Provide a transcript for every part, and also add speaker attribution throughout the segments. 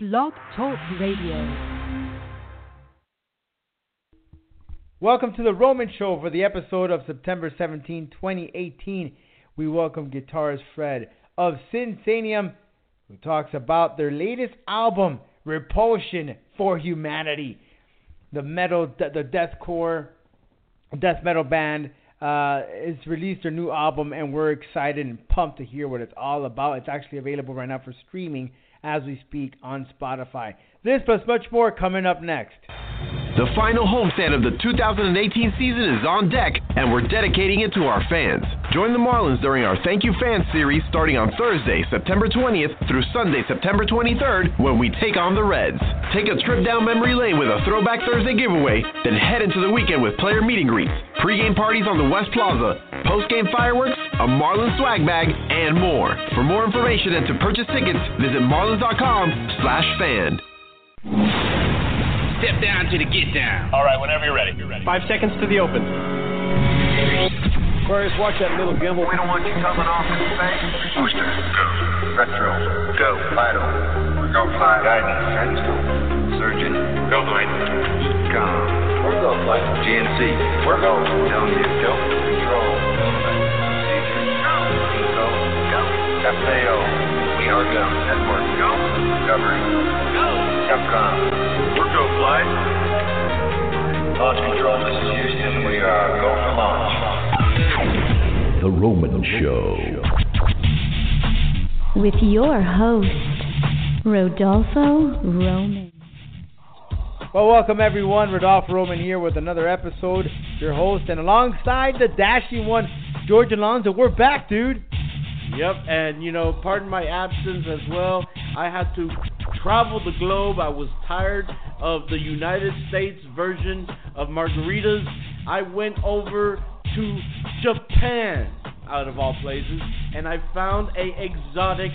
Speaker 1: Blog Talk Radio.
Speaker 2: Welcome to the Roman Show for the episode of September 17, 2018. We welcome guitarist Fred of Sinsaenum, who talks about their latest album, Repulsion for Humanity. The metal, the deathcore, death metal band uh, has released their new album, and we're excited and pumped to hear what it's all about. It's actually available right now for streaming as we speak on Spotify. This plus much more coming up next.
Speaker 3: The final homestand of the 2018 season is on deck, and we're dedicating it to our fans. Join the Marlins during our Thank You Fans series starting on Thursday, September 20th through Sunday, September 23rd, when we take on the Reds. Take a trip down memory lane with a Throwback Thursday giveaway, then head into the weekend with player meeting greets, pregame parties on the West Plaza, postgame fireworks, a Marlins swag bag, and more. For more information and to purchase tickets, visit marlins.com slash fan.
Speaker 4: Step down to the get down.
Speaker 5: All right, whenever you're ready. You're ready.
Speaker 6: Five seconds to the open.
Speaker 7: Aquarius, watch that little gimbal.
Speaker 8: We don't want you coming off in space.
Speaker 9: Booster, go. Retro,
Speaker 8: go.
Speaker 9: Vital,
Speaker 8: go flight.
Speaker 9: Guidance, Sandstone. Surgeon,
Speaker 8: go flight.
Speaker 9: Com.
Speaker 8: We're go flight.
Speaker 9: GNC,
Speaker 8: we're go.
Speaker 9: Telling you,
Speaker 8: go.
Speaker 9: Control. Procedure,
Speaker 8: go.
Speaker 9: Go.
Speaker 8: Go.
Speaker 9: FAO, we are go.
Speaker 8: Network, go.
Speaker 9: Discovery,
Speaker 8: go.
Speaker 9: Capcom.
Speaker 8: We're go flight.
Speaker 9: Launch control, this is Houston. We are go for launch.
Speaker 10: The Roman Show.
Speaker 1: With your host, Rodolfo Roman.
Speaker 2: Well, welcome everyone. Rodolfo Roman here with another episode. Your host, and alongside the dashing one, George Alonso. We're back, dude.
Speaker 6: Yep, and you know, pardon my absence as well. I had to travel the globe. I was tired of the United States version of margaritas. I went over to Japan, out of all places, and I found a exotic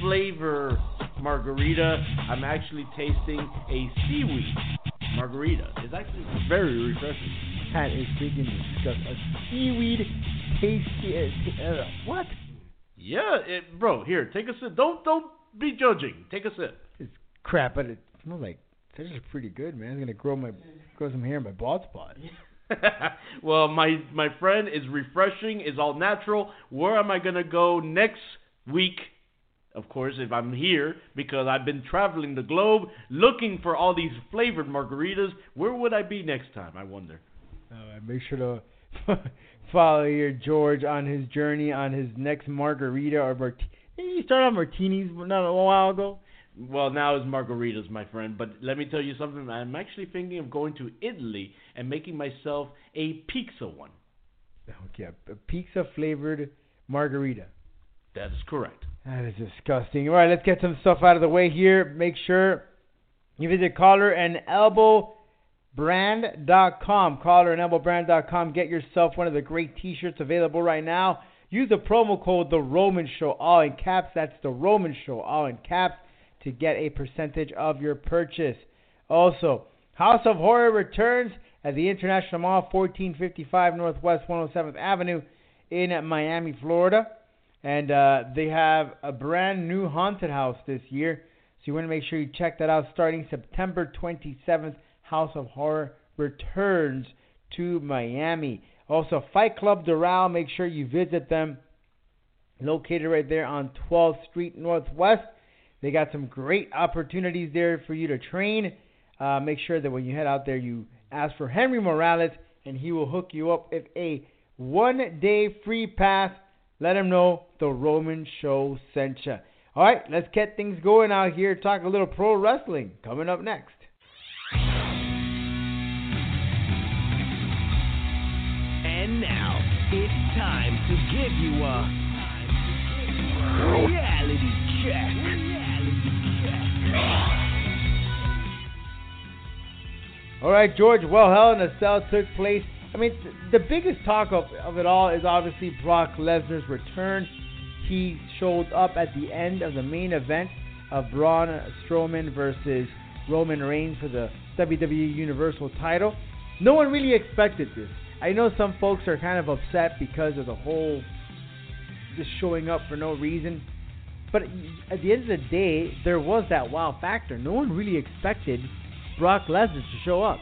Speaker 6: flavor margarita. I'm actually tasting a seaweed margarita. It's actually very refreshing.
Speaker 2: That is freaking disgusting. A seaweed tasty. Uh, what?
Speaker 6: Yeah, it, bro. Here, take a sip. Don't don't be judging. Take a sip.
Speaker 2: Crap, but it smells like this is pretty good, man. It's gonna grow my grow some hair in my bald spot.
Speaker 6: well, my my friend is refreshing. Is all natural. Where am I gonna go next week? Of course, if I'm here because I've been traveling the globe looking for all these flavored margaritas. Where would I be next time? I wonder.
Speaker 2: Uh, make sure to follow your George on his journey on his next margarita or martini. Didn't you start on martinis not a while ago?
Speaker 6: Well, now it's margaritas, my friend. But let me tell you something. I'm actually thinking of going to Italy and making myself a pizza one.
Speaker 2: Oh, okay, a pizza flavored margarita.
Speaker 6: That is correct.
Speaker 2: That is disgusting. All right, let's get some stuff out of the way here. Make sure you visit collar and elbow brand.com. Collar and elbow brand.com. Get yourself one of the great t-shirts available right now. Use the promo code The Roman Show, all in caps. That's The Roman Show, all in caps, to get a percentage of your purchase. Also, House of Horror returns at the International Mall, 1455 Northwest 107th Avenue in Miami, Florida. And uh, they have a brand new haunted house this year. So you want to make sure you check that out starting September 27th. House of Horror returns to Miami. Also, Fight Club Doral, make sure you visit them. Located right there on 12th Street Northwest. They got some great opportunities there for you to train. Uh, make sure that when you head out there, you ask for Henry Morales, and he will hook you up with a one day free pass. Let him know the Roman Show sent you. All right, let's get things going out here. Talk a little pro wrestling coming up next.
Speaker 11: And now it's time to give you a reality check.
Speaker 2: All right, George. Well, Hell in a Cell took place. I mean, th- the biggest talk of, of it all is obviously Brock Lesnar's return. He showed up at the end of the main event of Braun Strowman versus Roman Reigns for the WWE Universal title. No one really expected this. I know some folks are kind of upset because of the whole just showing up for no reason. But at the end of the day, there was that wow factor. No one really expected Brock Lesnar to show up.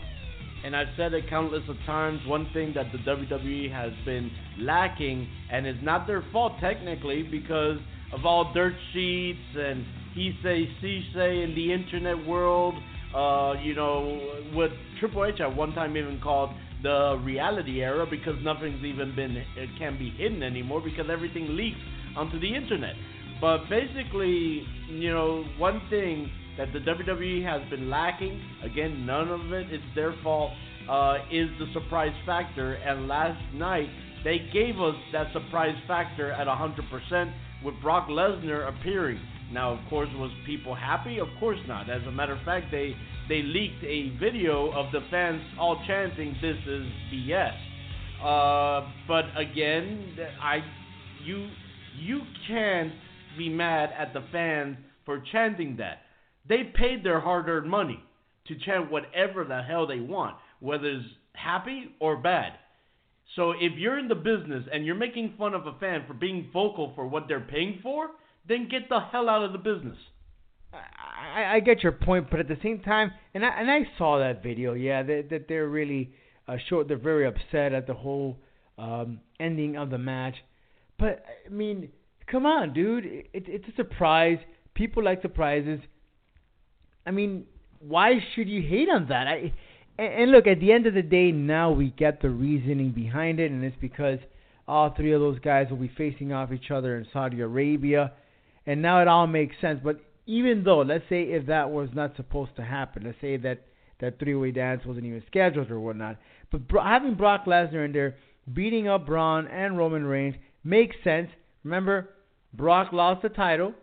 Speaker 6: And I've said it countless of times. One thing that the WWE has been lacking, and it's not their fault technically, because of all dirt sheets and he say, she say in the internet world. Uh, you know, what Triple H at one time even called the reality era because nothing's even been it can be hidden anymore because everything leaks onto the internet. But basically, you know, one thing that the WWE has been lacking, again, none of it is their fault, uh, is the surprise factor. And last night, they gave us that surprise factor at 100% with Brock Lesnar appearing. Now, of course, was people happy? Of course not. As a matter of fact, they they leaked a video of the fans all chanting, "This is BS." Uh, but again, I you you can't be mad at the fans for chanting that. They paid their hard-earned money to chant whatever the hell they want, whether it's happy or bad. So if you're in the business and you're making fun of a fan for being vocal for what they're paying for, then get the hell out of the business.
Speaker 2: I, I get your point, but at the same time, and I and I saw that video. Yeah, that that they're really uh, short. They're very upset at the whole um, ending of the match. But I mean, come on, dude. It, it's a surprise. People like surprises. I mean, why should you hate on that? I and, and look, at the end of the day, now we get the reasoning behind it, and it's because all three of those guys will be facing off each other in Saudi Arabia, and now it all makes sense. But even though, let's say, if that was not supposed to happen, let's say that that three-way dance wasn't even scheduled or whatnot, but having Brock Lesnar in there beating up Braun and Roman Reigns makes sense. Remember, Brock lost the title.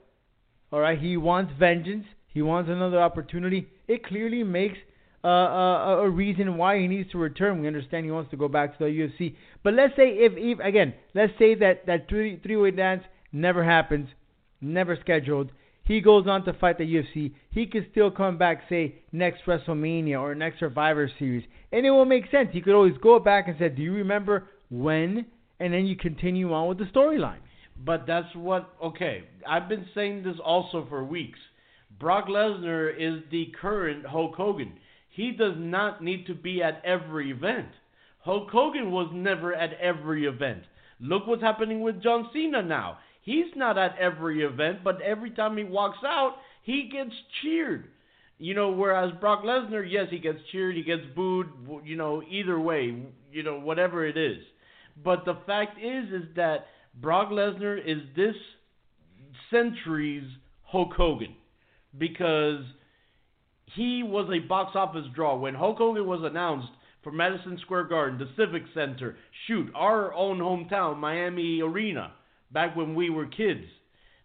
Speaker 2: All right, he wants vengeance. He wants another opportunity. It clearly makes uh, uh, a reason why he needs to return. We understand he wants to go back to the UFC. But let's say if, if again, let's say that that three three way dance never happens, never scheduled. He goes on to fight the UFC. He could still come back, say next WrestleMania or next Survivor Series, and it will make sense. He could always go back and say, "Do you remember when?" And then you continue on with the storyline.
Speaker 6: But that's what okay. I've been saying this also for weeks. Brock Lesnar is the current Hulk Hogan. He does not need to be at every event. Hulk Hogan was never at every event. Look what's happening with John Cena now. He's not at every event, but every time he walks out, he gets cheered. You know, whereas Brock Lesnar, yes, he gets cheered, he gets booed, you know, either way, you know, whatever it is. But the fact is is that Brock Lesnar is this century's Hulk Hogan because he was a box office draw. When Hulk Hogan was announced for Madison Square Garden, the Civic Center, shoot, our own hometown, Miami Arena, back when we were kids,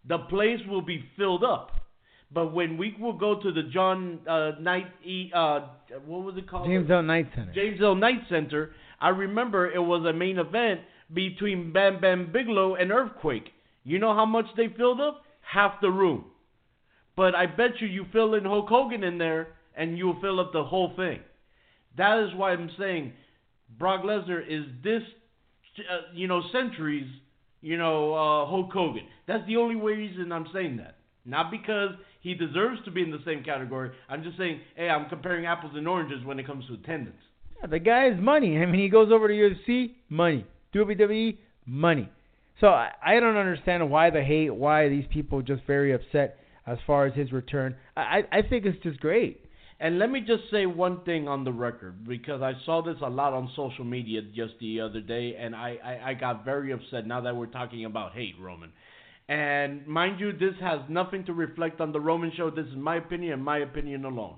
Speaker 6: the place will be filled up. But when we will go to the John uh, Knight, uh, what was it called?
Speaker 2: James L. Knight Center.
Speaker 6: James L. Knight Center. I remember it was a main event between Bam Bam Bigelow and Earthquake. You know how much they filled up? Half the room. But I bet you you fill in Hulk Hogan in there and you'll fill up the whole thing. That is why I'm saying Brock Lesnar is this, uh, you know, centuries, you know, uh, Hulk Hogan. That's the only reason I'm saying that. Not because he deserves to be in the same category. I'm just saying, hey, I'm comparing apples and oranges when it comes to attendance.
Speaker 2: Yeah, the guy is money. I mean, he goes over to UFC, money. WWE, money. So I, I don't understand why the hate, why these people just very upset as far as his return. I, I think it's just great.
Speaker 6: And let me just say one thing on the record because I saw this a lot on social media just the other day, and I, I, I got very upset now that we're talking about hate, Roman. And mind you, this has nothing to reflect on the Roman show. This is my opinion and my opinion alone.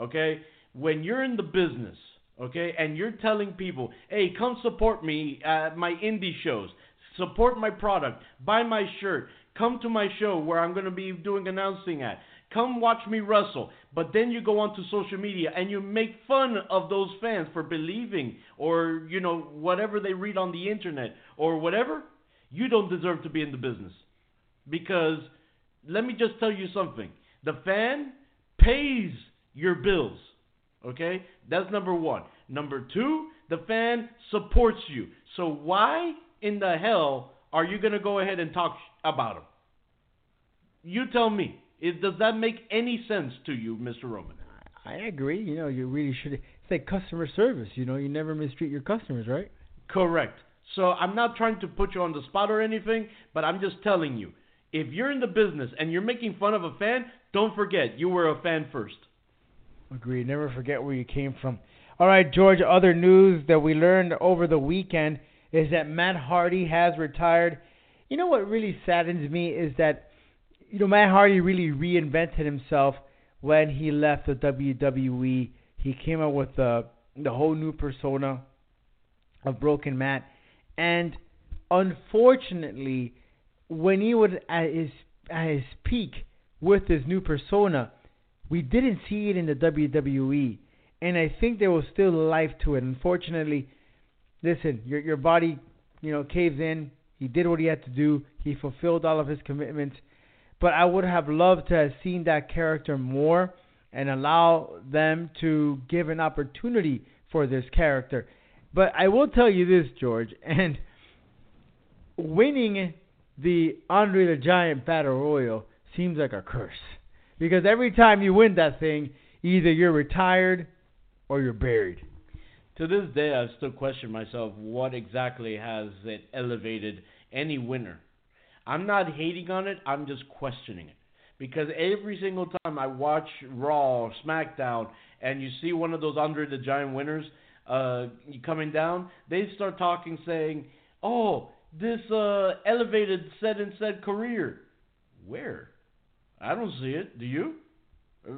Speaker 6: Okay? When you're in the business, okay, and you're telling people, hey, come support me at my indie shows, support my product, buy my shirt, come to my show where I'm going to be doing announcing at. Come watch me wrestle. But then you go onto social media and you make fun of those fans for believing or, you know, whatever they read on the internet or whatever. You don't deserve to be in the business. Because let me just tell you something. The fan pays your bills. Okay? That's number one. Number two, the fan supports you. So why in the hell are you going to go ahead and talk about him? You tell me. It, does that make any sense to you, Mr. Roman?
Speaker 2: I agree. You know, you really should. It's like customer service. You know, you never mistreat your customers, right?
Speaker 6: Correct. So I'm not trying to put you on the spot or anything, but I'm just telling you. If you're in the business and you're making fun of a fan, don't forget you were a fan first.
Speaker 2: Agreed. Never forget where you came from. All right, George. Other news that we learned over the weekend is that Matt Hardy has retired. You know what really saddens me is that you know Matt Hardy really reinvented himself when he left the WWE. He came out with the the whole new persona of Broken Matt, and unfortunately, when he was at his at his peak with his new persona, we didn't see it in the WWE, and I think there was still life to it. Unfortunately, listen, your your body, you know, caves in. He did what he had to do. He fulfilled all of his commitments. But I would have loved to have seen that character more and allow them to give an opportunity for this character. But I will tell you this, George, and winning the Andre the Giant Battle Royal seems like a curse. Because every time you win that thing, either you're retired or you're buried.
Speaker 6: To this day, I still question myself what exactly has it elevated any winner. I'm not hating on it, I'm just questioning it. Because every single time I watch Raw or SmackDown and you see one of those Andre the Giant winners uh, coming down, they start talking saying, oh, this uh, elevated said and said career. Where? I don't see it. Do you?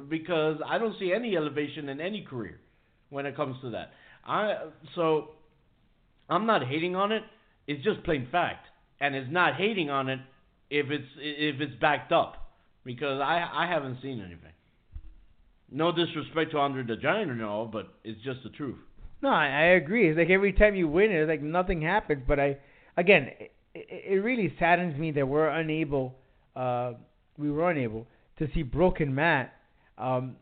Speaker 6: Because I don't see any elevation in any career when it comes to that. I so I'm not hating on it. It's just plain fact, and it's not hating on it if it's if it's backed up because I I haven't seen anything. No disrespect to Andre the Giant or no, but it's just the truth.
Speaker 2: No, I, I agree. It's like every time you win, it's like nothing happens. But I, again, it, it really saddens me that we're unable, uh, we were unable to see Broken Matt, um,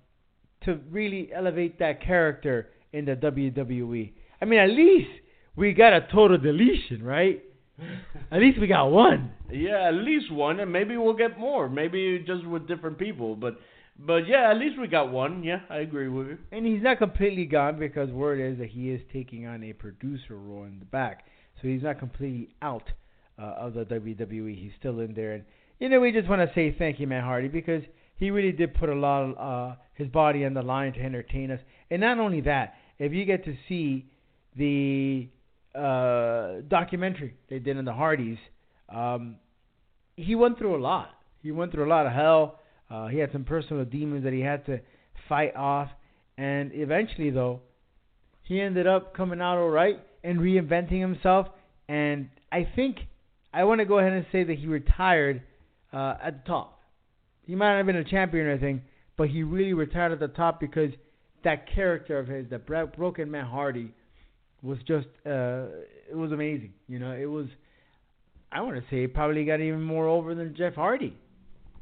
Speaker 2: to really elevate that character in the WWE. I mean, at least we got a total deletion, right? At least we got one.
Speaker 6: Yeah, at least one, and maybe we'll get more. Maybe just with different people, but but yeah, at least we got one. Yeah, I agree with you.
Speaker 2: And he's not completely gone because word is that he is taking on a producer role in the back, so he's not completely out uh, of the WWE. He's still in there, and you know we just want to say thank you, Matt Hardy, because he really did put a lot of uh, his body on the line to entertain us. And not only that, if you get to see the uh, documentary they did on the Hardys, um, he went through a lot. He went through a lot of hell. Uh, he had some personal demons that he had to fight off, and eventually, though, he ended up coming out all right and reinventing himself. And I think I want to go ahead and say that he retired uh, at the top. He might not have been a champion or anything, but he really retired at the top because that character of his, the broken Matt Hardy, was just uh, it was amazing. You know, it was. I want to say it probably got even more over than Jeff Hardy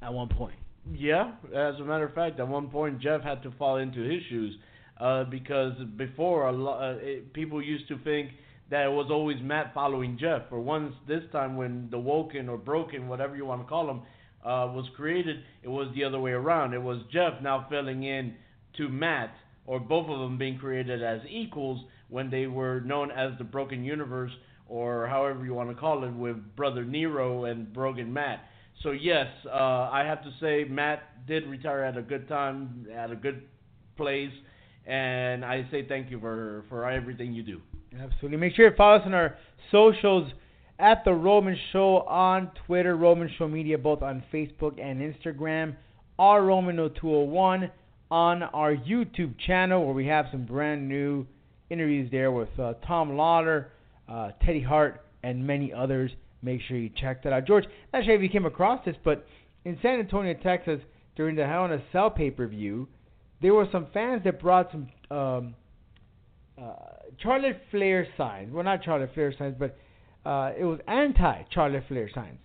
Speaker 2: at one point.
Speaker 6: Yeah, as a matter of fact, at one point Jeff had to fall into his shoes uh, because before a lot uh, people used to think that it was always Matt following Jeff. For once, this time when the Woken or Broken, whatever you want to call them, uh, was created, it was the other way around. It was Jeff now filling in to Matt, or both of them being created as equals when they were known as the Broken Universe, or however you want to call it, with Brother Nero and Broken Matt. So yes, uh, I have to say Matt did retire at a good time, at a good place, and I say thank you for for everything you do.
Speaker 2: Absolutely. Make sure you follow us on our socials at the Roman Show on Twitter, Roman Show Media, both on Facebook and Instagram. R Roman 0201 on our YouTube channel, where we have some brand new interviews there with uh, Tom Lawler, uh, Teddy Hart, and many others. Make sure you check that out. George, not sure if you came across this, but in San Antonio, Texas, during the Hell in a Cell pay per view, there were some fans that brought some um, uh, Charlotte Flair signs. Well, not Charlotte Flair signs, but uh, it was anti Charlotte Flair signs.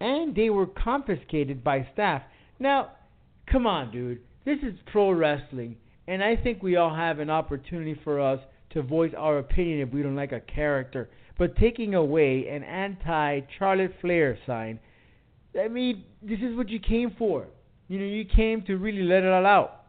Speaker 2: And they were confiscated by staff. Now, come on, dude. This is pro wrestling. And I think we all have an opportunity for us to voice our opinion if we don't like a character. But taking away an anti Charlotte Flair sign, I mean, this is what you came for. You know, you came to really let it all out.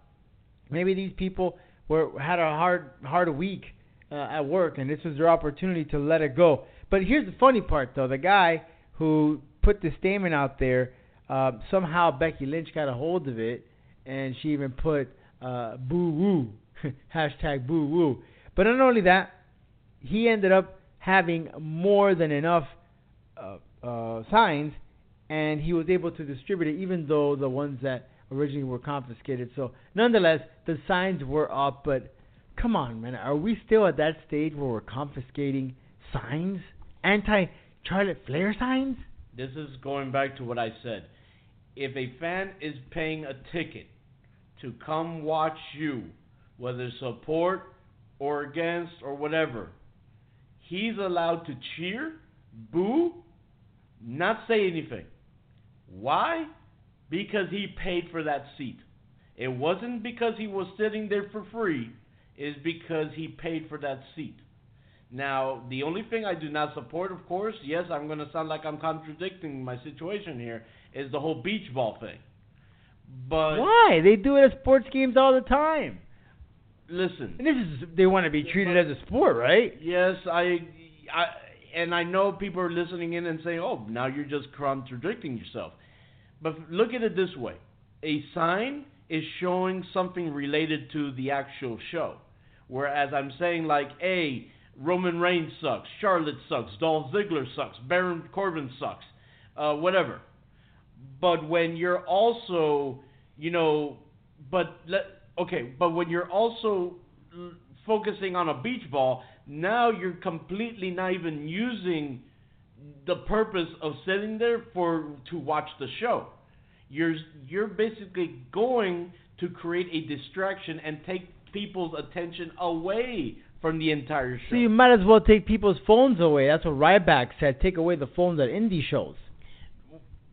Speaker 2: Maybe these people were had a hard hard week uh, at work, and this was their opportunity to let it go. But here's the funny part, though: the guy who put the statement out there, uh, somehow Becky Lynch got a hold of it, and she even put uh, "boo woo" hashtag "boo woo." But not only that, he ended up having more than enough uh, uh, signs, and he was able to distribute it, even though the ones that originally were confiscated. So, nonetheless, the signs were up. But come on, man, are we still at that stage where we're confiscating signs, anti-Charlotte Flair signs?
Speaker 6: This is going back to what I said. If a fan is paying a ticket to come watch you, whether support or against or whatever, he's allowed to cheer, boo, not say anything. Why? Because he paid for that seat. It wasn't because he was sitting there for free, it's because he paid for that seat. Now, the only thing I do not support, of course, yes, I'm going to sound like I'm contradicting my situation here, is the whole beach ball thing. But
Speaker 2: Why? They do it at sports games all the time.
Speaker 6: listen,
Speaker 2: And this is they want to be treated as a sport, right?
Speaker 6: Yes, I, I, and I know people are listening in and saying, "Oh, now you're just contradicting yourself." But look at it this way: a sign is showing something related to the actual show, whereas I'm saying like, "Hey, Roman Reigns sucks, Charlotte sucks, Dolph Ziggler sucks, Baron Corbin sucks, uh, whatever." But when you're also, you know, but let okay, but when you're also l- focusing on a beach ball, now you're completely not even using the purpose of sitting there for to watch the show. You're you're basically going to create a distraction and take people's attention away from the entire show.
Speaker 2: So you might as well take people's phones away. That's what Ryback said. Take away the phones at indie shows.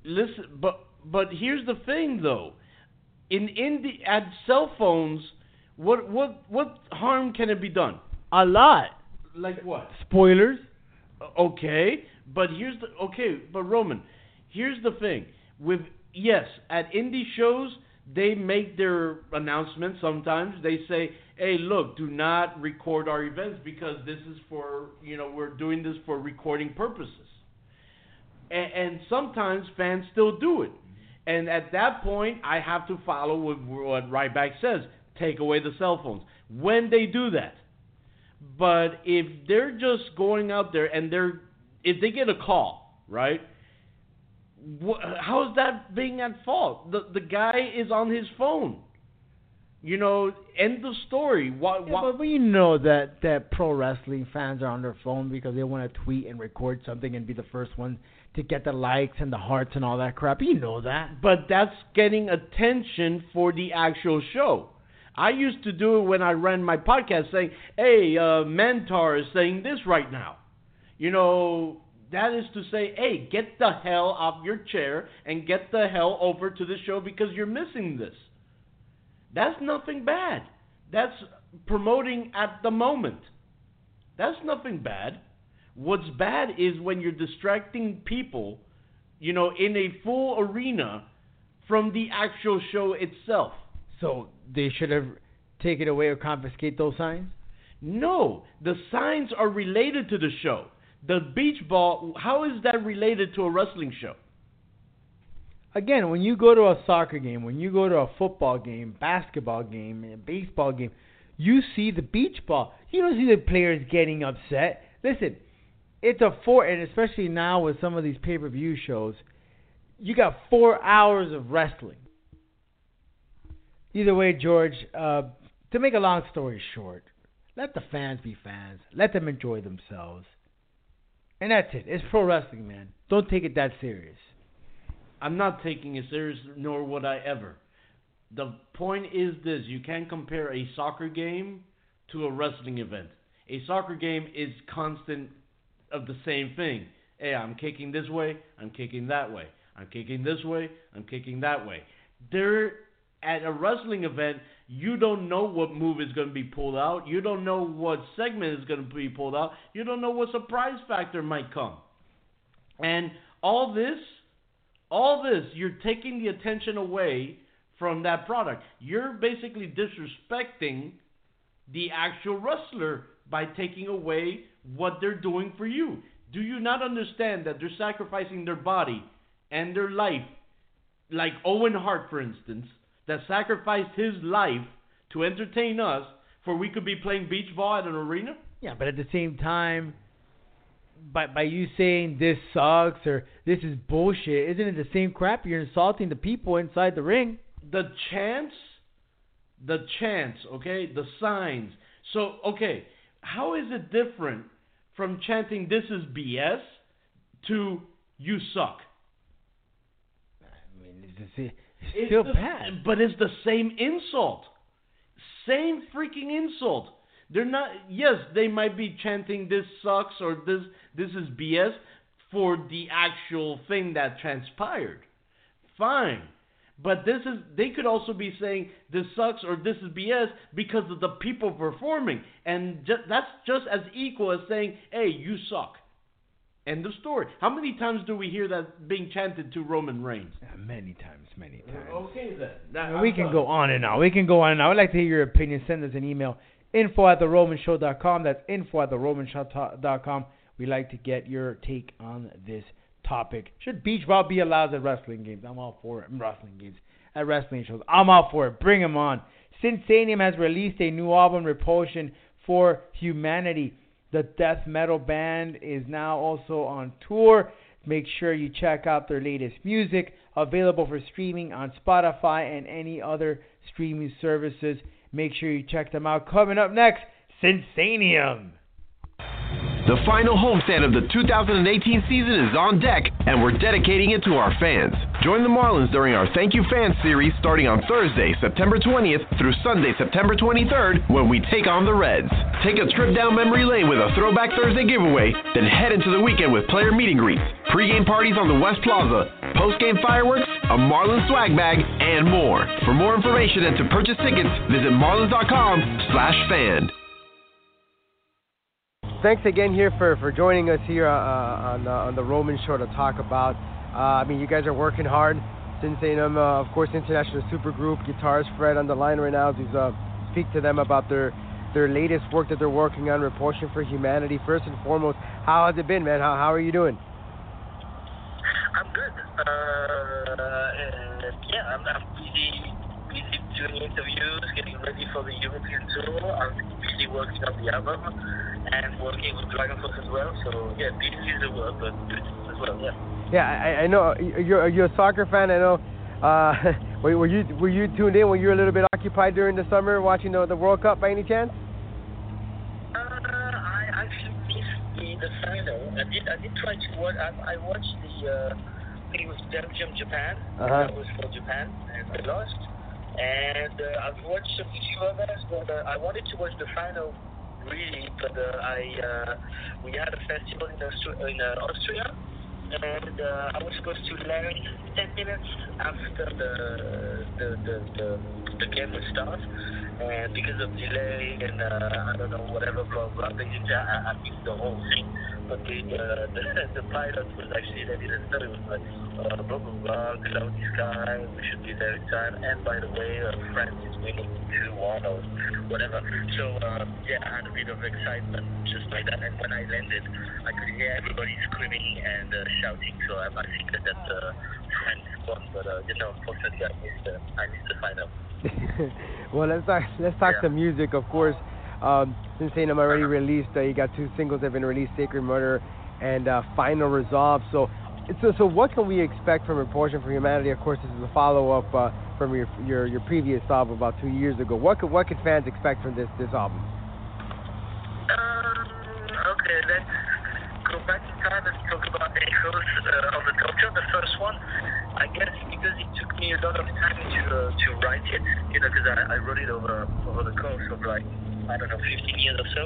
Speaker 6: listen, but but here's the thing though. In indie at cell phones, what what what harm can it be done?
Speaker 2: A lot.
Speaker 6: Like what?
Speaker 2: Spoilers.
Speaker 6: Okay, but here's the okay, but Roman, here's the thing. With yes, at indie shows, they make their announcements sometimes. They say, "Hey, look, do not record our events because this is for, you know, we're doing this for recording purposes." And, and sometimes fans still do it. And at that point, I have to follow what, what Ryback says: take away the cell phones when they do that. But if they're just going out there and they're, if they get a call, right? Wh- how is that being at fault? The the guy is on his phone. You know, end of story. Why?
Speaker 2: Yeah,
Speaker 6: why
Speaker 2: but, you know that that pro wrestling fans are on their phone because they want to tweet and record something and be the first one to get the likes and the hearts and all that crap. You know that.
Speaker 6: but that's getting attention for the actual show. I used to do it when I ran my podcast, saying, "Hey, uh, Mentor is saying this right now." You know, that is to say, "Hey, get the hell off your chair and get the hell over to the show because you're missing this." That's nothing bad. That's promoting at the moment. That's nothing bad. What's bad is when you're distracting people, you know, in a full arena from the actual show itself.
Speaker 2: So they should have taken away or confiscate those signs.
Speaker 6: No, the signs are related to the show. The beach ball, how is that related to a wrestling show?
Speaker 2: Again, when you go to a soccer game, when you go to a football game, basketball game, a baseball game, you see the beach ball. You don't see the players getting upset. Listen, it's a four, and especially now with some of these pay-per-view shows, you got four hours of wrestling. Either way, George. Uh, to make a long story short, let the fans be fans. Let them enjoy themselves. And that's it. It's pro wrestling, man. Don't take it that serious.
Speaker 6: I'm not taking it serious, nor would I ever. The point is this you can't compare a soccer game to a wrestling event. A soccer game is constant of the same thing. Hey, I'm kicking this way, I'm kicking that way. I'm kicking this way, I'm kicking that way. There at a wrestling event, you don't know what move is going to be pulled out. You don't know what segment is going to be pulled out. You don't know what surprise factor might come. And all this all this, you're taking the attention away from that product. You're basically disrespecting the actual wrestler by taking away what they're doing for you. Do you not understand that they're sacrificing their body and their life, like Owen Hart, for instance, that sacrificed his life to entertain us, for we could be playing beach ball at an arena?
Speaker 2: Yeah, but at the same time, by by you saying this sucks or this is bullshit, isn't it the same crap? You're insulting the people inside the ring.
Speaker 6: the chants, the chants, okay, the signs. So, okay, how is it different from chanting "This is BS" to "You suck"?
Speaker 2: I mean, it's, it's
Speaker 6: It's
Speaker 2: still
Speaker 6: the-
Speaker 2: bad.
Speaker 6: but it's the same insult, same freaking insult. They're not. Yes, they might be chanting "This sucks" or "This this is BS" for the actual thing that transpired. Fine. But this is they could also be saying this sucks or this is BS because of the people performing, and ju- that's just as equal as saying, "Hey, you suck." End of story. How many times do we hear that being chanted to Roman Reigns?
Speaker 2: Yeah, many times, many times.
Speaker 6: Okay then.
Speaker 2: I mean, we can go on and on. We can go on and on. I'd like to hear your opinion. Send us an email. Info at theromanshow.com. That's info at theromanshow.com. We like to get your take on this topic. Should beach ball be allowed at wrestling games? I'm all for it. Mm, wrestling games. At wrestling shows. I'm all for it. Bring them on. Sinsaenum has released a new album, Repulsion for Humanity. The death metal band is now also on tour. Make sure you check out their latest music, available for streaming on Spotify and any other streaming services. Make sure you check them out. Coming up next, Sinsaenum.
Speaker 3: The final homestand of the 2018 season is on deck, and we're dedicating it to our fans. Join the Marlins during our Thank You Fans series starting on Thursday, September 20th through Sunday, September 23rd, when we take on the Reds. Take a trip down memory lane with a Throwback Thursday giveaway, then head into the weekend with player meeting greets, pregame parties on the West Plaza, postgame fireworks, a Marlins swag bag, and more. For more information and to purchase tickets, visit marlins.com slash fan.
Speaker 4: Thanks again here for, for joining us here uh, on uh, on the Roman Show to talk about. Uh, I mean, you guys are working hard. Sinsaenum, uh, of course, International Supergroup guitarist Fred on the line right now. To uh, speak to them about their their latest work that they're working on, Repulsion for Humanity. First and foremost, how has it been, man? How how are you doing?
Speaker 5: I'm good. Uh, yeah, I'm, I'm doing interviews, getting ready for the European tour. I'm busy working on the album and working with DragonForce as well. So yeah, busy is the word, but good as well. Yeah.
Speaker 4: Yeah, I, I know you're you're a soccer fan. I know. Uh, were were you were you tuned in? Were you a little bit occupied during the summer watching the, the World Cup by any chance?
Speaker 5: Uh, I actually missed the, the final. I did I did try to watch. I, I watched the. Uh, I think it was Belgium Japan.
Speaker 4: Uh-huh.
Speaker 5: That was for Japan, and they lost. And uh, I've watched a few others, but uh, I wanted to watch the final really. But uh, I uh, we had a festival in, Austria, in uh, Austria, and uh, I was supposed to land 10 minutes after the the the, the, the game would start. And because of delay and uh, I don't know whatever blah blah, basically I, I missed the whole thing. But the uh, the, the pilot was actually they didn't know it like uh, blah blah blah, cloudy sky, we should be there in time. And by the way, uh, France is winning two one or whatever. So uh, yeah, I had a bit of excitement just like that. And when I landed, I could hear everybody screaming and uh, shouting. So I, I think that that uh, France won. But uh, you know, unfortunately, I missed uh, I missed the final.
Speaker 4: well, let's talk. Let's talk
Speaker 5: Yeah.
Speaker 4: music, of course. Um, I'm already released, uh, you got two singles that have been released: "Sacred Murder" and uh, "Final Resolve." So, so, so what can we expect from Repulsion for Humanity? Of course, this is a follow-up uh, from your, your your previous album about two years ago. What could what could fans expect from this this album?
Speaker 5: Um, okay, let's go back in time and talk about Echoes uh, of the Tortured, the first one. I guess because it took me a lot of time to uh, to write it, you know, because I, I wrote it over over the course of like I don't know 15 years or so,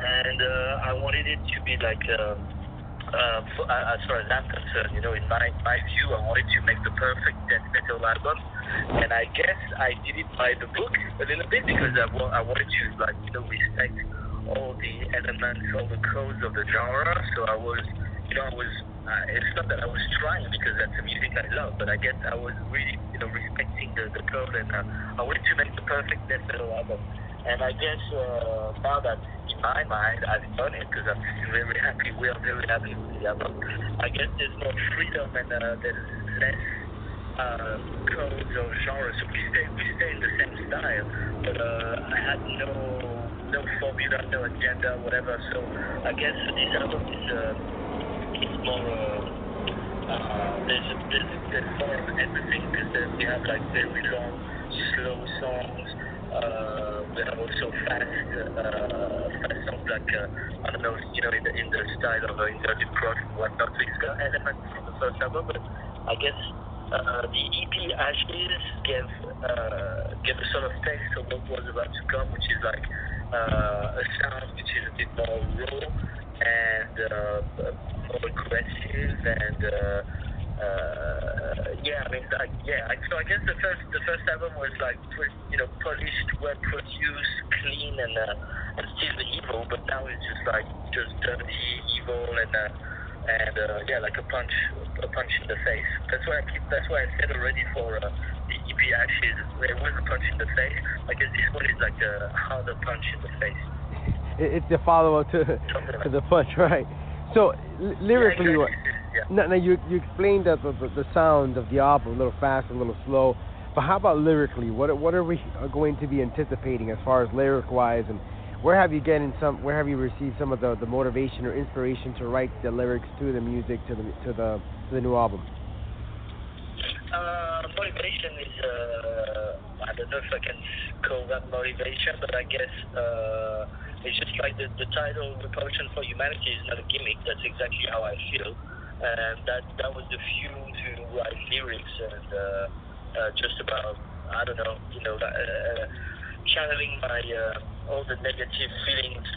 Speaker 5: and uh, I wanted it to be like. Uh, uh, for, uh, as far as I'm concerned, you know, in my my view, I wanted to make the perfect death metal album, and I guess I did it by the book a little bit because I, wa- I wanted to like you know respect all the elements, all the codes of the genre. So I was, you know, I was uh, it's not that I was trying because that's the music I love, but I guess I was really, you know, respecting the, the code and uh, I wanted to make the perfect death metal album. And I guess uh, now that in my mind I've done it because I'm very happy, we are very happy with the album. I guess there's more freedom and uh, there's less uh, codes or genres. So we stay, we stay in the same style, but uh, I had no no formula, no agenda, whatever. So I guess this album is uh, it's more. Uh, uh, there's, there's, there's more of everything because we have like very long, slow songs. Uh, we have also fast, uh, fast songs like uh, I don't know, you know, in the in the style of uh, Inverted Cross and whatnot. So it's got elements from the first album, but I guess uh, the EP Ashes gave uh, gave a sort of taste of what was about to come, which is like uh, a sound which is a bit more raw and uh, more aggressive and. Uh, uh, yeah, I mean, I, yeah. I, so I guess the first the first album was like you know polished, well produced, clean, and uh, and still the evil. But now it's just like just dirty, evil, and uh, and uh, yeah, like a punch a punch in the face. That's why I keep. That's why I said already for uh, the EP Ashes, it was a punch in the face. I guess this one is like a harder punch in the face.
Speaker 4: It's the follow up to to the punch, right? So l- lyrically,
Speaker 5: yeah,
Speaker 4: what?
Speaker 5: Yeah.
Speaker 4: Now, now you you explained that the, the, the sound of the album a little fast, a little slow. But how about lyrically? What what are we going to be anticipating as far as lyric wise, and where have you getting some? Where have you received some of the, the motivation or inspiration to write the lyrics to the music to the to the to the new album?
Speaker 5: Uh, motivation is, uh, I don't know if I can call that motivation, but I guess uh, it's just like the, the title, Repulsion for Humanity, is not a gimmick. That's exactly how I feel. And that, that was the fuel to write lyrics and uh, uh, just about, I don't know, you know, uh, channeling my, uh, all the negative feelings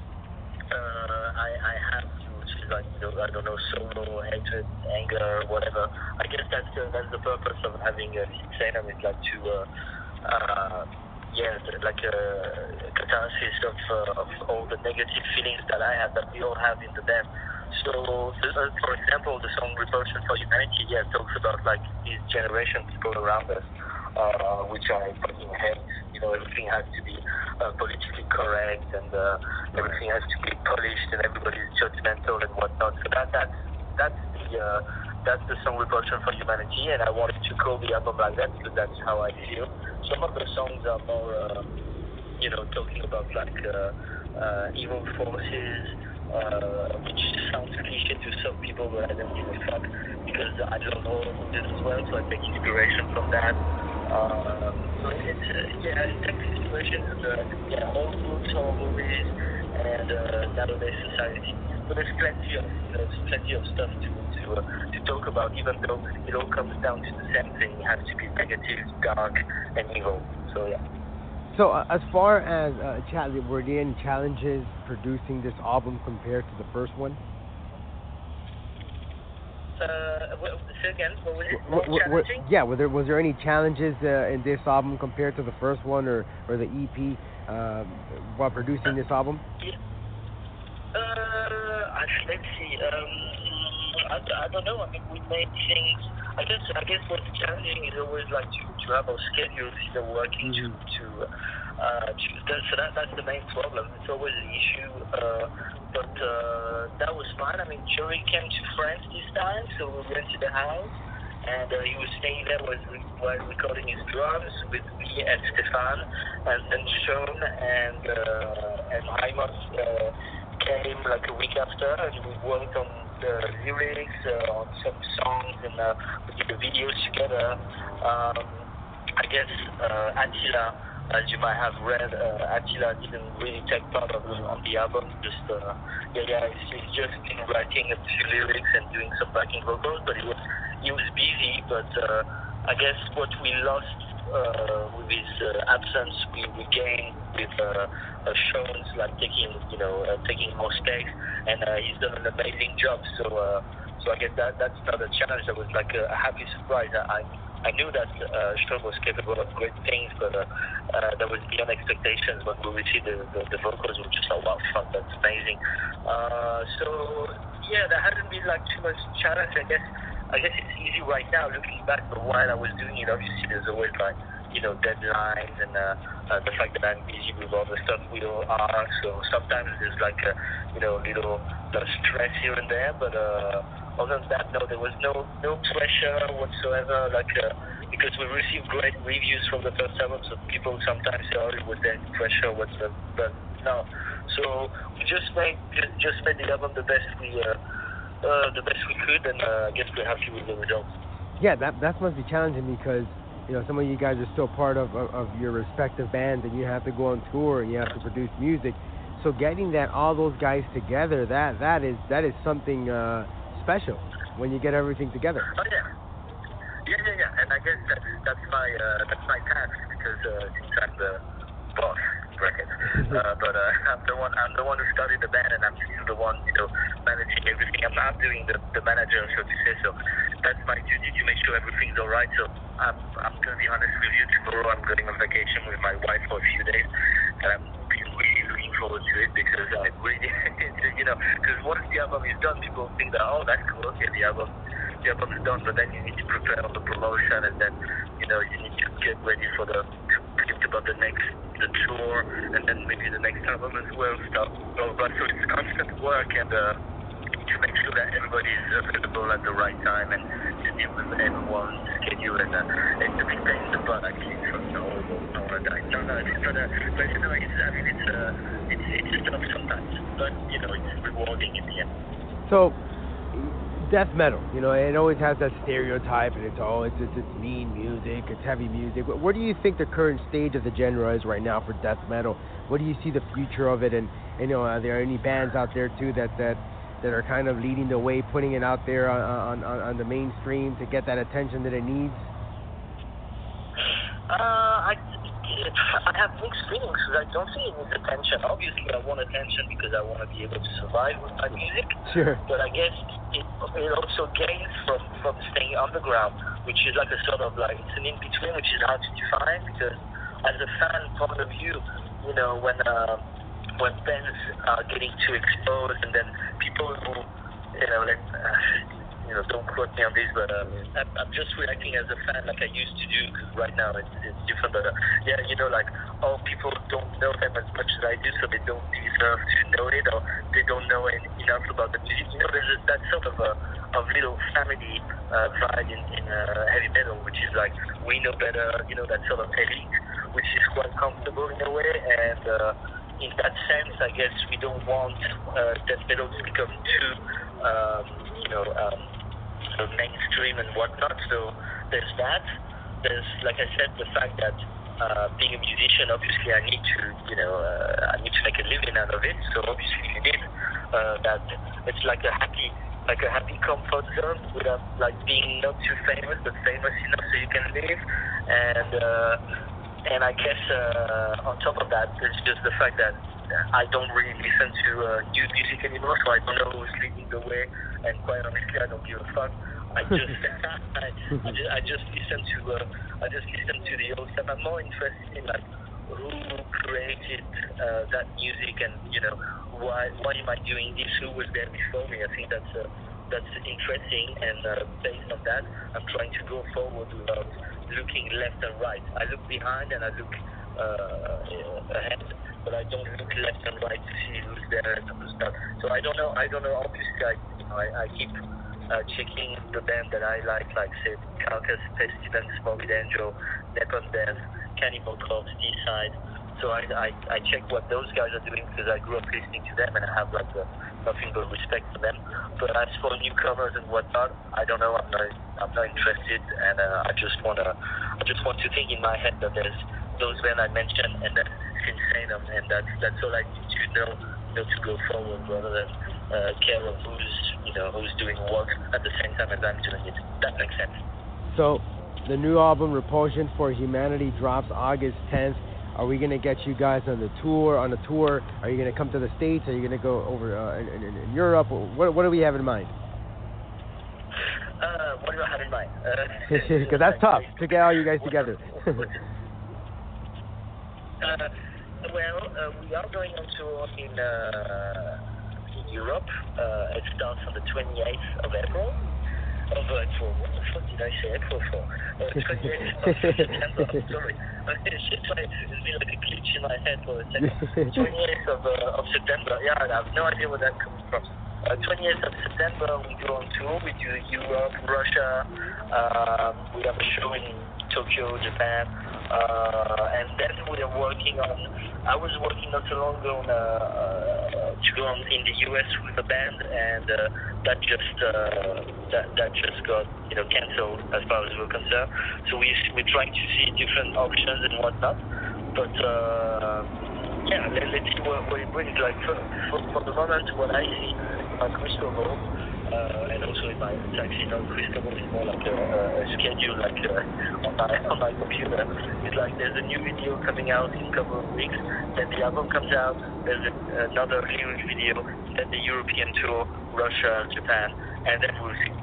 Speaker 5: uh, I, I have which is like you know, I don't know sorrow, hatred, anger, whatever. I guess that's the, that's the purpose of having a Xenon is like to uh, uh, yeah like a catharsis of uh, of all the negative feelings that I have that we all have in the band. So, uh, for example, the song "Repulsion for Humanity" yeah talks about like these generation people around us, uh, which I fucking hate. You know, everything has to be uh, politically correct and uh, everything has to be polished and everybody is judgmental and whatnot. So that that's that's the uh, that's the song "Repulsion for Humanity," and I wanted to call the album like that because that's how I feel. Some of the songs are more, uh, you know, talking about like uh, uh, evil forces, uh, which sounds cliche to some people, but I don't give a fuck because I love all of this as well, so I take inspiration from that. Uh, so it's uh, yeah, I take inspiration from the yeah old books, horror movies, and uh, nowadays society. But there's plenty of there's plenty of stuff to to uh, to talk about, even though it all comes down to the same thing. It has to be negative, dark, and evil. So yeah.
Speaker 4: So uh, as far as uh, were there any challenges producing this album compared to the first one?
Speaker 5: Uh, say again, what was it?
Speaker 4: W-
Speaker 5: More
Speaker 4: w- w-
Speaker 5: challenging?
Speaker 4: yeah, were there was there any challenges uh, in this album compared to the first one or or the EP um, while producing this album?
Speaker 5: Uh, I, let's see. Um, I, I don't know. I mean, we made things. I guess I guess what's challenging is always like to, to have our schedules either working to to. Uh, to that, so that that's the main problem. It's always an issue. Uh, but uh, that was fine. I mean, Joey came to France this time, so we rented a house, and uh, he was staying there was while recording his drums with me and Stefan, and then Sean and uh, and Raymond. Uh, came like a week after and we worked on the lyrics, uh, on some songs and uh, we did the videos together. Um, I guess uh, Attila, as you might have read, uh, Attila didn't really take part of on the album. Just uh, yeah, yeah, he's, just been writing a few lyrics and doing some backing vocals, but he was he was busy. But uh, I guess what we lost uh, with his uh, absence, we, we gained with uh, uh, Sean's like taking you know uh, taking more space, and uh, he's done an amazing job. So uh, so I guess that that's not a challenge. That was like a, a happy surprise. I I knew that uh, Sean was capable of great things, but uh, uh, that was beyond expectations. When we received the, the, the vocals, we were just like, wow, fuck, that's amazing. Uh, so yeah, there hasn't been like too much challenge. I guess I guess it's easy right now looking back, but while I was doing it, obviously there's always like you know deadlines and uh, uh, the fact that I'm busy with all the stuff we all are. So sometimes there's like a you know little uh, stress here and there, but uh, other than that, no, there was no no pressure whatsoever. Like. Uh, because we received great reviews from the first album, so people sometimes say, "Oh, was there pressure?" What's the but no. So we just made just, just made the album the best we uh, uh, the best we could, and uh, I guess we're happy with the results.
Speaker 4: Yeah, that that must be challenging because you know some of you guys are still part of, of, of your respective bands, and you have to go on tour and you have to produce music. So getting that all those guys together, that that is that is something uh, special when you get everything together.
Speaker 5: Oh yeah. Yeah, yeah, yeah, and I guess that's that's my uh, that's my task because uh, since I'm the boss, bracket, uh, but uh, I'm the one I'm the one who started the band, and I'm still the one you know managing everything. I'm not doing the the manager, so to say. So that's my duty to make sure everything's all right. So I'm I'm gonna be honest with you. Tomorrow I'm going on vacation with my wife for a few days, and I'm really looking forward to it because I really you know because once the album is done, people think that oh that's cool, okay, the album the album's done, but then you need to prepare all the promotion, and then you know you need to get ready for the think about the next the tour, and then maybe the next album as well. Stuff. So, but so it's constant work, and uh, to make sure that everybody is available at the right time, and to deal with everyone's schedule, and uh, it's a big pain in the butt actually. So no, no, no, no, no, it's not but you know, it's I mean it's uh, it's it's tough sometimes, but you know it's rewarding in the end.
Speaker 4: So death metal, you know, it always has that stereotype, and it's oh, it's it's, it's mean music, it's heavy music. Where do you think the current stage of the genre is right now for death metal? What do you see the future of it? And, and you know, are there any bands out there too that that that are kind of leading the way, putting it out there on on, on the mainstream to get that attention that it needs?
Speaker 5: Uh, I have mixed feelings because I don't think it needs attention. Obviously, I want attention because I want to be able to survive with my music.
Speaker 4: Sure.
Speaker 5: But I guess it, it also gains from from staying underground, which is like a sort of like it's an in between, which is hard to define because as a fan point of view, you know when uh, when bands are getting too exposed and then people who you know like. Uh, you know, don't quote me on this, but um, I'm, just reacting as a fan like I used to do because right now it's, it's different. But uh, yeah, you know, like oh, people don't know them as much as I do, so they don't deserve to know it, or they don't know enough about the music. You know, there's a, that sort of a of little family uh, vibe in, in uh, heavy metal, which is like we know better. You know, that sort of elite, which is quite comfortable in a way, and. Uh, in that sense, I guess we don't want uh, death metal to become too, um, you know, um, so mainstream and whatnot. So there's that. There's, like I said, the fact that uh, being a musician, obviously, I need to, you know, uh, I need to make a living out of it. So obviously, you need uh, that. It's like a happy, like a happy comfort zone without like being not too famous, but famous enough so you can live. And uh, and I guess uh, on top of that, there's just the fact that I don't really listen to uh, new music anymore, so I don't know who's leading the way. And quite honestly, I don't give a fuck. I just, I, I just, I just listen to, uh, I just listen to the old stuff. I'm more interested in like who created uh, that music, and you know why, why am I doing this? Who was there before me? I think that's uh, that's interesting, and uh, based on that, I'm trying to go forward without looking left and right. I look behind and I look uh, ahead, but I don't look left and right to see who's there and who's not. So I don't know. I don't know. Obviously, I you know I, I keep uh, checking the band that I like, like say Carcass, Pestilence, Morbid Angel, Napalm Death, Cannibal Corpse, Deicide. So I, I I check what those guys are doing because I grew up listening to them and I have like a, nothing but respect for them. But as for newcomers and whatnot, I don't know. I'm not I'm not interested, and uh, I just wanna I just want to think in my head that there's those men I mentioned, and that's insane, and that's that's all I need to know, know to go forward rather than uh, care of who's you know who's doing what at the same time as I'm doing it. That makes sense.
Speaker 4: So, the new album Repulsion for Humanity drops August 10th. Are we gonna get you guys on the tour? On the tour, are you gonna come to the states? Are you gonna go over uh, in, in, Europe? What what do we have in mind?
Speaker 5: Uh, what do I have in mind?
Speaker 4: Because that's tough to get all you guys together.
Speaker 5: Uh, well, uh, we are going on tour in uh, in Europe. Uh, it starts on the 28th of April. Of April. What the fuck did I say? April for? Uh, 28th of September. Sorry. It's like it's been like a glitch in my head for a second. 28th of, uh, of September. Yeah, I have no idea where that comes from. Uh, 28th of September, we go on tour. We do Europe, Russia. Um, we have a show in Tokyo, Japan. Uh, and then we are working on. I was working not so long ago on, uh, uh, to go on in the US with a band, and uh, that just uh, that that just got you know canceled as far as we're concerned. So we we're trying to see different options and whatnot. But uh, yeah, let, let's see what, what it brings. Like for, for, for the moment, what I see my crystal ball, uh, and also in my it's actually not crystal is more like a, a schedule, like uh, on my on my computer. It's like there's a new video coming out in a couple of weeks, then the album comes out, there's a, another lyric video, then the European tour, Russia, Japan, and then we'll see.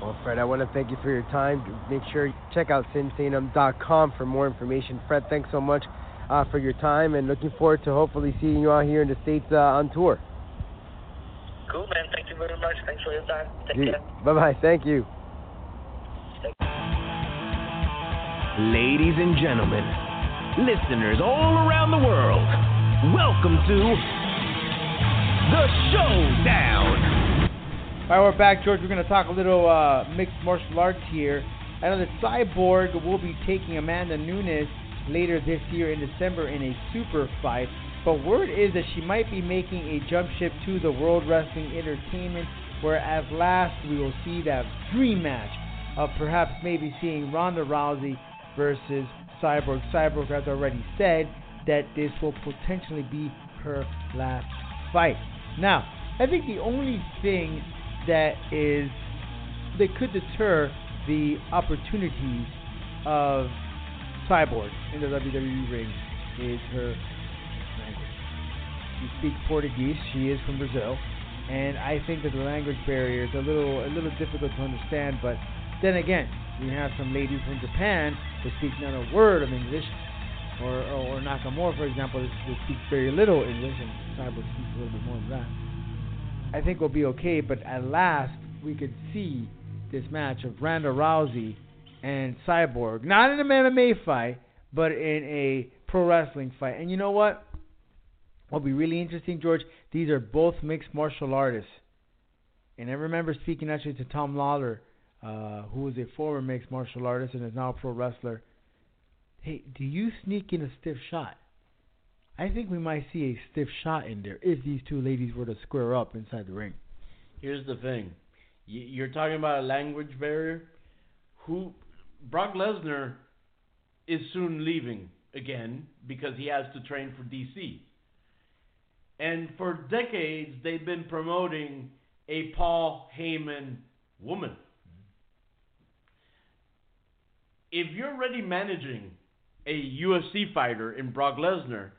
Speaker 4: Well, Fred, I want to thank you for your time. Make sure you check out sinsaenum.com for more information. Fred, thanks so much uh, for your time, and looking forward to hopefully seeing you out here in the States uh, on tour.
Speaker 5: Cool, man. Thank you very much. Thanks for your time. Take care.
Speaker 4: Bye bye. Thank you.
Speaker 11: Ladies and gentlemen, listeners all around the world, welcome to the Showdown.
Speaker 2: All right, we're back, George. We're going to talk a little uh, mixed martial arts here. I know that Cyborg will be taking Amanda Nunes later this year in December in a super fight. But word is that she might be making a jump ship to the World Wrestling Entertainment, where at last we will see that dream match of perhaps maybe seeing Ronda Rousey versus Cyborg. Cyborg has already said that this will potentially be her last fight. Now, I think the only thing that is that could deter the opportunities of Cyborg in the WWE ring is her. She speaks Portuguese. She is from Brazil, and I think that the language barrier is a little a little difficult to understand. But then again, we have some ladies from Japan that speak not a word of English, or or, or Nakamura, for example, that speaks very little English, and Cyborg speaks a little bit more of that. I think we'll be okay, but at last we could see this match of Ronda Rousey and Cyborg, not in an MMA fight, but in a pro wrestling fight. And you know what? What'll be really interesting, George? These are both mixed martial artists. And I remember speaking actually to Tom Lawlor, uh, who was a former mixed martial artist and is now a pro wrestler. Hey, do you sneak in a stiff shot? I think we might see a stiff shot in there if these two ladies were to square up inside the ring.
Speaker 6: Here's the thing. You're talking about a language barrier. Who Brock Lesnar is soon leaving again because he has to train for DC. And for decades they've been promoting a Paul Heyman woman. If you're already managing a UFC fighter in Brock Lesnar,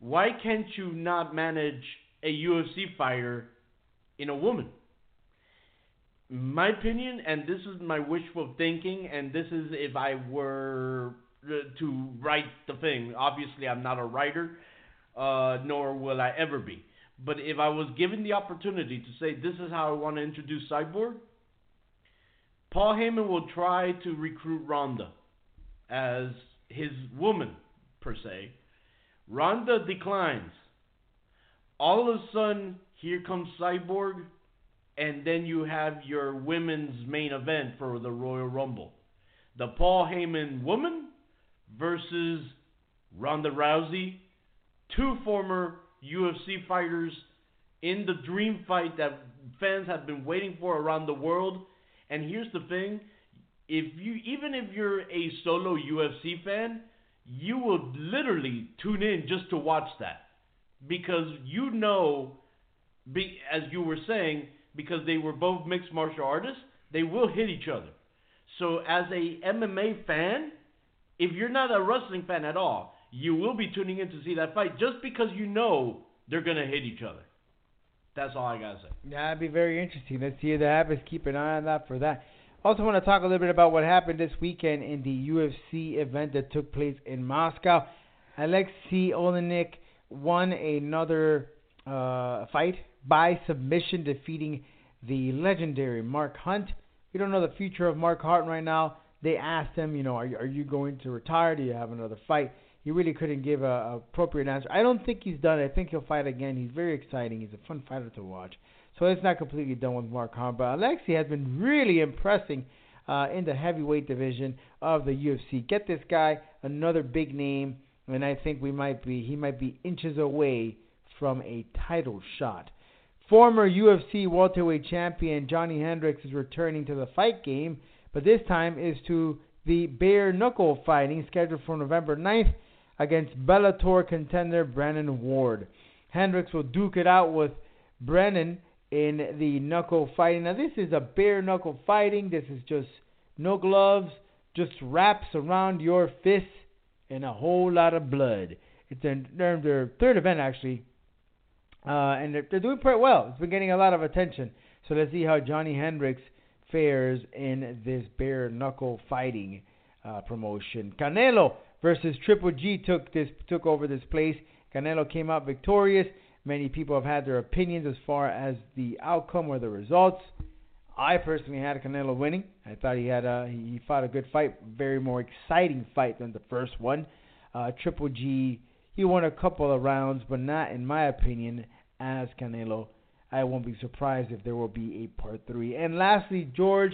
Speaker 6: why can't you not manage a UFC fighter in a woman? My opinion, and this is my wishful thinking, and this is if I were uh, to write the thing. Obviously, I'm not a writer, uh, nor will I ever be. But if I was given the opportunity to say this is how I want to introduce Cyborg, Paul Heyman will try to recruit Ronda as his woman, per se. Ronda declines. All of a sudden, here comes Cyborg, and then you have your women's main event for the Royal Rumble. The Paul Heyman woman versus Ronda Rousey, two former UFC fighters in the dream fight that fans have been waiting for around the world. And here's the thing, if you even if you're a solo UFC fan, you will literally tune in just to watch that because you know be, as you were saying because they were both mixed martial artists, they will hit each other. So as a MMA fan, if you're not a wrestling fan at all, you will be tuning in to see that fight just because you know they're gonna hit each other. That's all I gotta say.
Speaker 2: That'd be very interesting. Let's see if that happens. Keep an eye on that for that. Also, want to talk a little bit about what happened this weekend in the UFC event that took place in Moscow. Alexey Oleinik won another uh, fight by submission, defeating the legendary Mark Hunt. We don't know the future of Mark Hunt right now. They asked him, you know, are you, are you going to retire? Do you have another fight? He really couldn't give a, a appropriate answer. I don't think he's done. I think he'll fight again. He's very exciting. He's a fun fighter to watch. So it's not completely done with Mark Hunt, but Alexey has been really impressing uh, in the heavyweight division of the UFC. Get this guy another big name, and I think we might be he might be inches away from a title shot. Former UFC welterweight champion Johnny Hendricks is returning to the fight game, but this time is to the bare knuckle fighting scheduled for November 9th against Bellator contender Brennan Ward. Hendricks will duke it out with Brennan in the knuckle fighting. Now, this is a bare knuckle fighting. This is just no gloves, just wraps around your fists and a whole lot of blood. It's their, their third event, actually, uh, and they're, they're doing pretty well. It's been getting a lot of attention. So let's see how Johnny Hendricks fares in this bare knuckle fighting uh, promotion. Canelo versus Triple G took this took over this place. Canelo came out victorious. Many people have had their opinions as far as the outcome or the results. I personally had Canelo winning. I thought he had a he fought a good fight, very more exciting fight than the first one. Uh, Triple G he won a couple of rounds, but not in my opinion as Canelo. I won't be surprised if there will be a part three. And lastly, George,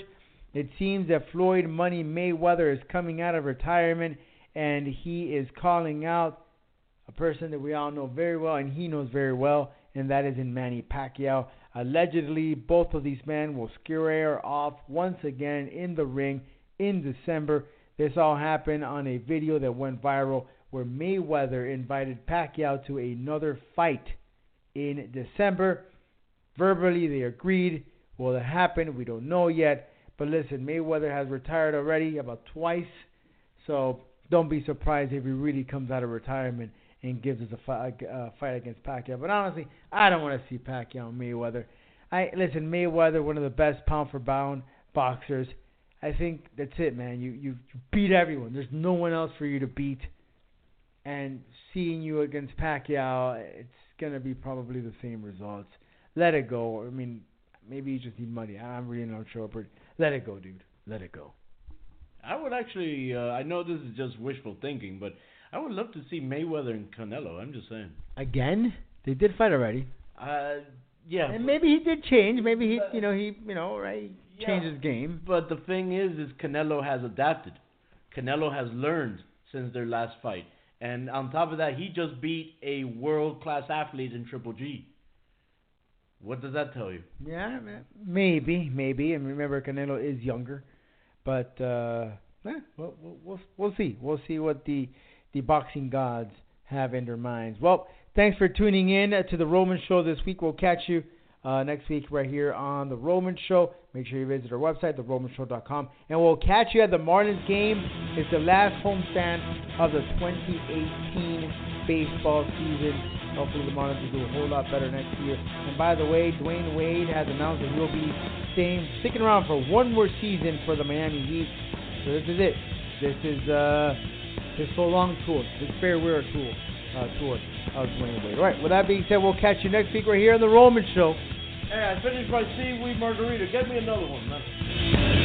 Speaker 2: it seems that Floyd Money Mayweather is coming out of retirement and he is calling out a person that we all know very well and he knows very well, and that is in Manny Pacquiao. Allegedly, both of these men will square off once again in the ring in December. This all happened on a video that went viral where Mayweather invited Pacquiao to another fight in December. Verbally, they agreed. Will it happen? We don't know yet. But listen, Mayweather has retired already about twice. So don't be surprised if he really comes out of retirement and gives us a fight, uh, fight against Pacquiao. But honestly, I don't want to see Pacquiao and Mayweather. I listen, Mayweather, one of the best pound for pound boxers. I think that's it, man. You you beat everyone. There's no one else for you to beat. And seeing you against Pacquiao, it's gonna be probably the same results. Let it go. I mean, maybe you just need money. I'm really not sure, but let it go, dude. Let it go.
Speaker 6: I would actually. Uh, I know this is just wishful thinking, but I would love to see Mayweather and Canelo. I'm just saying.
Speaker 2: Again? They did fight already.
Speaker 6: Uh, yeah.
Speaker 2: And maybe he did change. Maybe he, you know, he, you know, right,
Speaker 6: Yeah.
Speaker 2: changed his game.
Speaker 6: But the thing is, is Canelo has adapted. Canelo has learned since their last fight, and on top of that, he just beat a world class athlete in Triple G. What does that tell you?
Speaker 2: Yeah, maybe, maybe. And remember, Canelo is younger, but uh, eh, we'll, we'll we'll we'll see. We'll see what the the boxing gods have in their minds. Well, thanks for tuning in to the Roman Show this week. We'll catch you uh, next week right here on the Roman Show. Make sure you visit our website, theromanshow.com, and we'll catch you at the Marlins game. It's the last homestand of the 2018 baseball season. Hopefully, the Marlins will do a whole lot better next year. And by the way, Dwyane Wade has announced that he'll be staying, sticking around for one more season for the Miami Heat. So this is it. This is uh, his so long tour, his farewell tour, uh, tour of Dwyane Wade. All right. With that being said, we'll catch you next week right here on the Roman Show.
Speaker 6: Hey, I finished my seaweed margarita. Get me another one, man.